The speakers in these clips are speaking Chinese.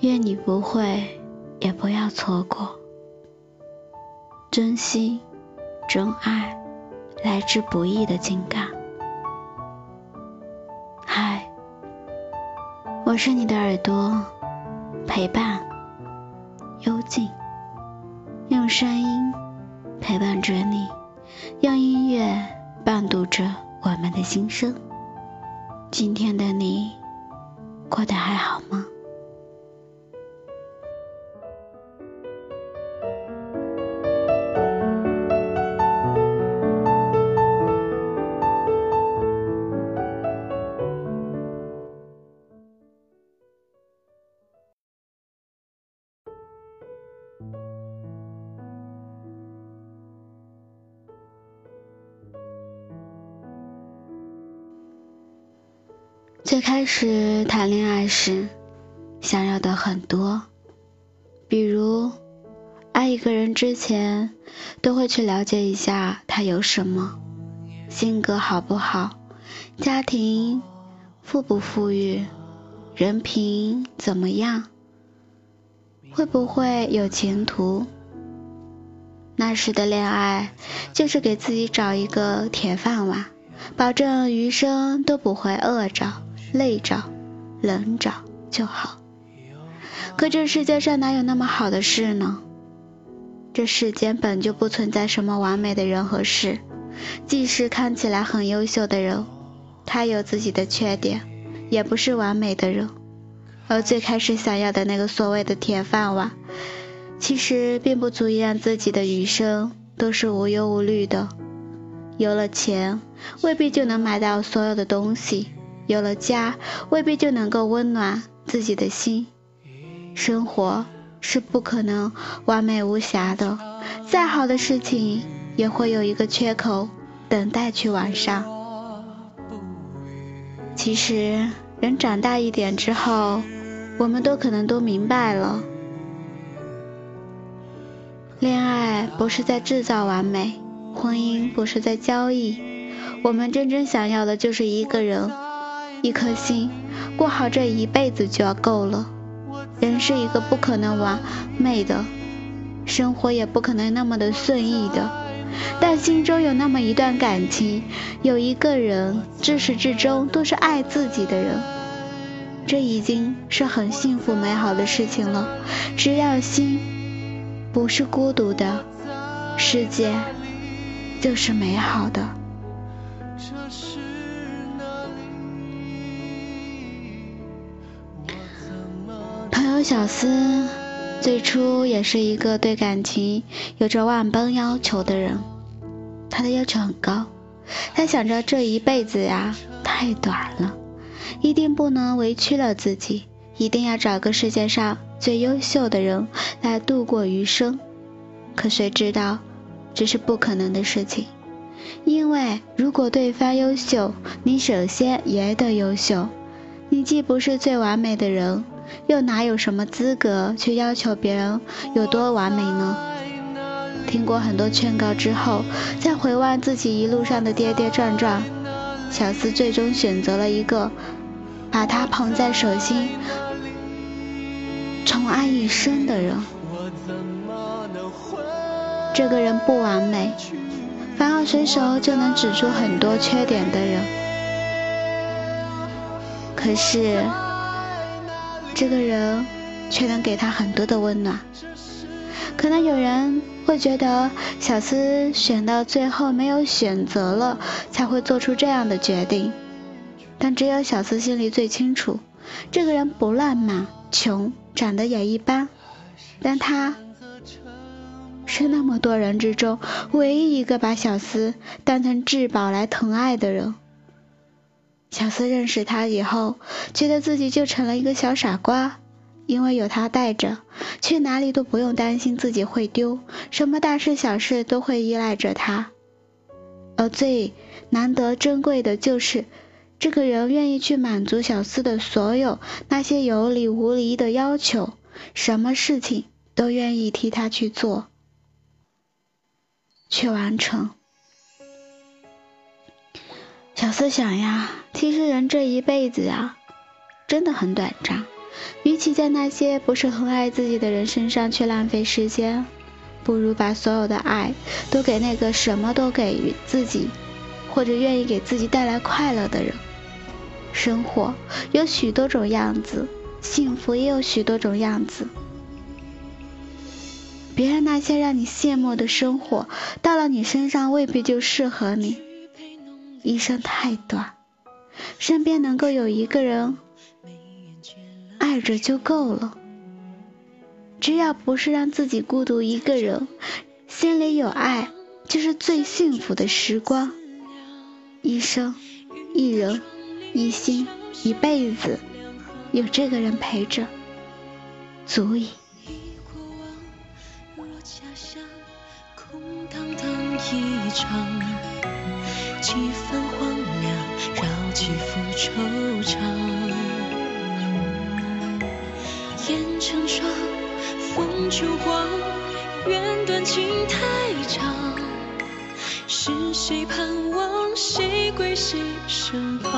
愿你不会，也不要错过。珍惜、真爱，来之不易的情感。嗨，我是你的耳朵，陪伴，幽静，用声音陪伴着你，用音乐伴读着我们的心声。今天的你，过得还好吗？最开始谈恋爱时，想要的很多，比如爱一个人之前，都会去了解一下他有什么，性格好不好，家庭富不富裕，人品怎么样，会不会有前途。那时的恋爱就是给自己找一个铁饭碗，保证余生都不会饿着。累着、冷着就好。可这世界上哪有那么好的事呢？这世间本就不存在什么完美的人和事。即使看起来很优秀的人，他有自己的缺点，也不是完美的人。而最开始想要的那个所谓的铁饭碗，其实并不足以让自己的余生都是无忧无虑的。有了钱，未必就能买到所有的东西。有了家，未必就能够温暖自己的心。生活是不可能完美无瑕的，再好的事情也会有一个缺口等待去完善。其实，人长大一点之后，我们都可能都明白了，恋爱不是在制造完美，婚姻不是在交易，我们真正想要的就是一个人。一颗心，过好这一辈子就要够了。人是一个不可能完美的，生活也不可能那么的顺意的。但心中有那么一段感情，有一个人，至始至终都是爱自己的人，这已经是很幸福美好的事情了。只要心不是孤独的，世界就是美好的。小思最初也是一个对感情有着万般要求的人，他的要求很高，他想着这一辈子呀太短了，一定不能委屈了自己，一定要找个世界上最优秀的人来度过余生。可谁知道这是不可能的事情，因为如果对方优秀，你首先也得优秀，你既不是最完美的人。又哪有什么资格去要求别人有多完美呢？听过很多劝告之后，再回望自己一路上的跌跌撞撞，小思最终选择了一个把他捧在手心、宠爱一生的人。这个人不完美，反而随手就能指出很多缺点的人。可是。这个人却能给他很多的温暖。可能有人会觉得小思选到最后没有选择了，才会做出这样的决定。但只有小思心里最清楚，这个人不浪漫、穷，长得也一般，但他是那么多人之中唯一一个把小思当成至宝来疼爱的人。小思认识他以后，觉得自己就成了一个小傻瓜，因为有他带着，去哪里都不用担心自己会丢，什么大事小事都会依赖着他。而最难得珍贵的就是，这个人愿意去满足小思的所有那些有理无理的要求，什么事情都愿意替他去做，去完成。小思想呀，其实人这一辈子呀，真的很短暂。与其在那些不是很爱自己的人身上去浪费时间，不如把所有的爱都给那个什么都给予自己，或者愿意给自己带来快乐的人。生活有许多种样子，幸福也有许多种样子。别人那些让你羡慕的生活，到了你身上未必就适合你。一生太短，身边能够有一个人爱着就够了。只要不是让自己孤独一个人，心里有爱就是最幸福的时光。一生一人一心一辈子，有这个人陪着，足矣。几分荒凉，天成双，风秋黄，缘断情太长。是谁盼望，谁归谁身旁？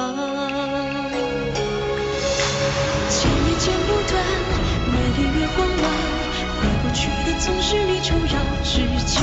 剪也剪不断，越离越慌乱。回不去的总是离愁绕指尖，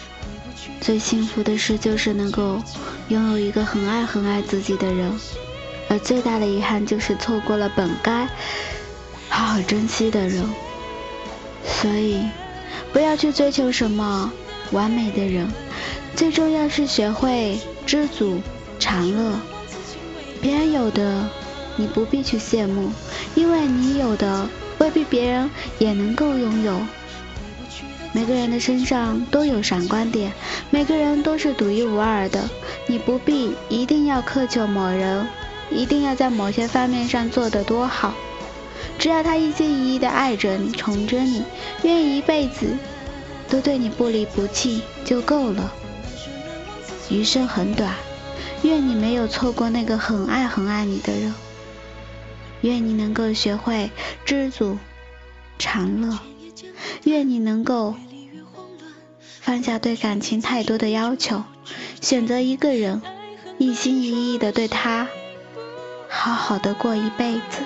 最幸福的事就是能够拥有一个很爱很爱自己的人，而最大的遗憾就是错过了本该好好珍惜的人。所以，不要去追求什么。完美的人，最重要是学会知足常乐。别人有的，你不必去羡慕，因为你有的未必别人也能够拥有。每个人的身上都有闪光点，每个人都是独一无二的。你不必一定要苛求某人，一定要在某些方面上做得多好。只要他一心一意的爱着你，宠着你，愿意一辈子。都对你不离不弃就够了。余生很短，愿你没有错过那个很爱很爱你的人。愿你能够学会知足常乐。愿你能够放下对感情太多的要求，选择一个人，一心一意的对他好好的过一辈子。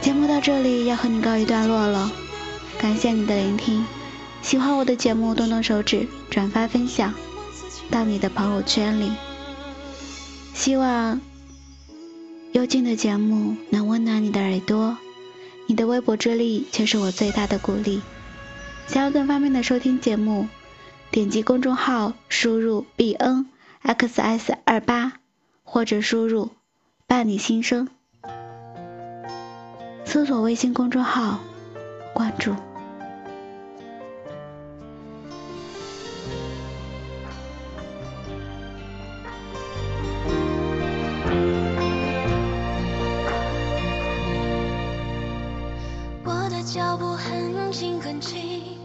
节目到这里要和你告一段落了，感谢你的聆听。喜欢我的节目，动动手指转发分享到你的朋友圈里。希望幽静的节目能温暖你的耳朵，你的微薄之力却是我最大的鼓励。想要更方便的收听节目，点击公众号输入 b n x s 二八，或者输入伴你心声。搜索微信公众号，关注。脚步很轻很轻，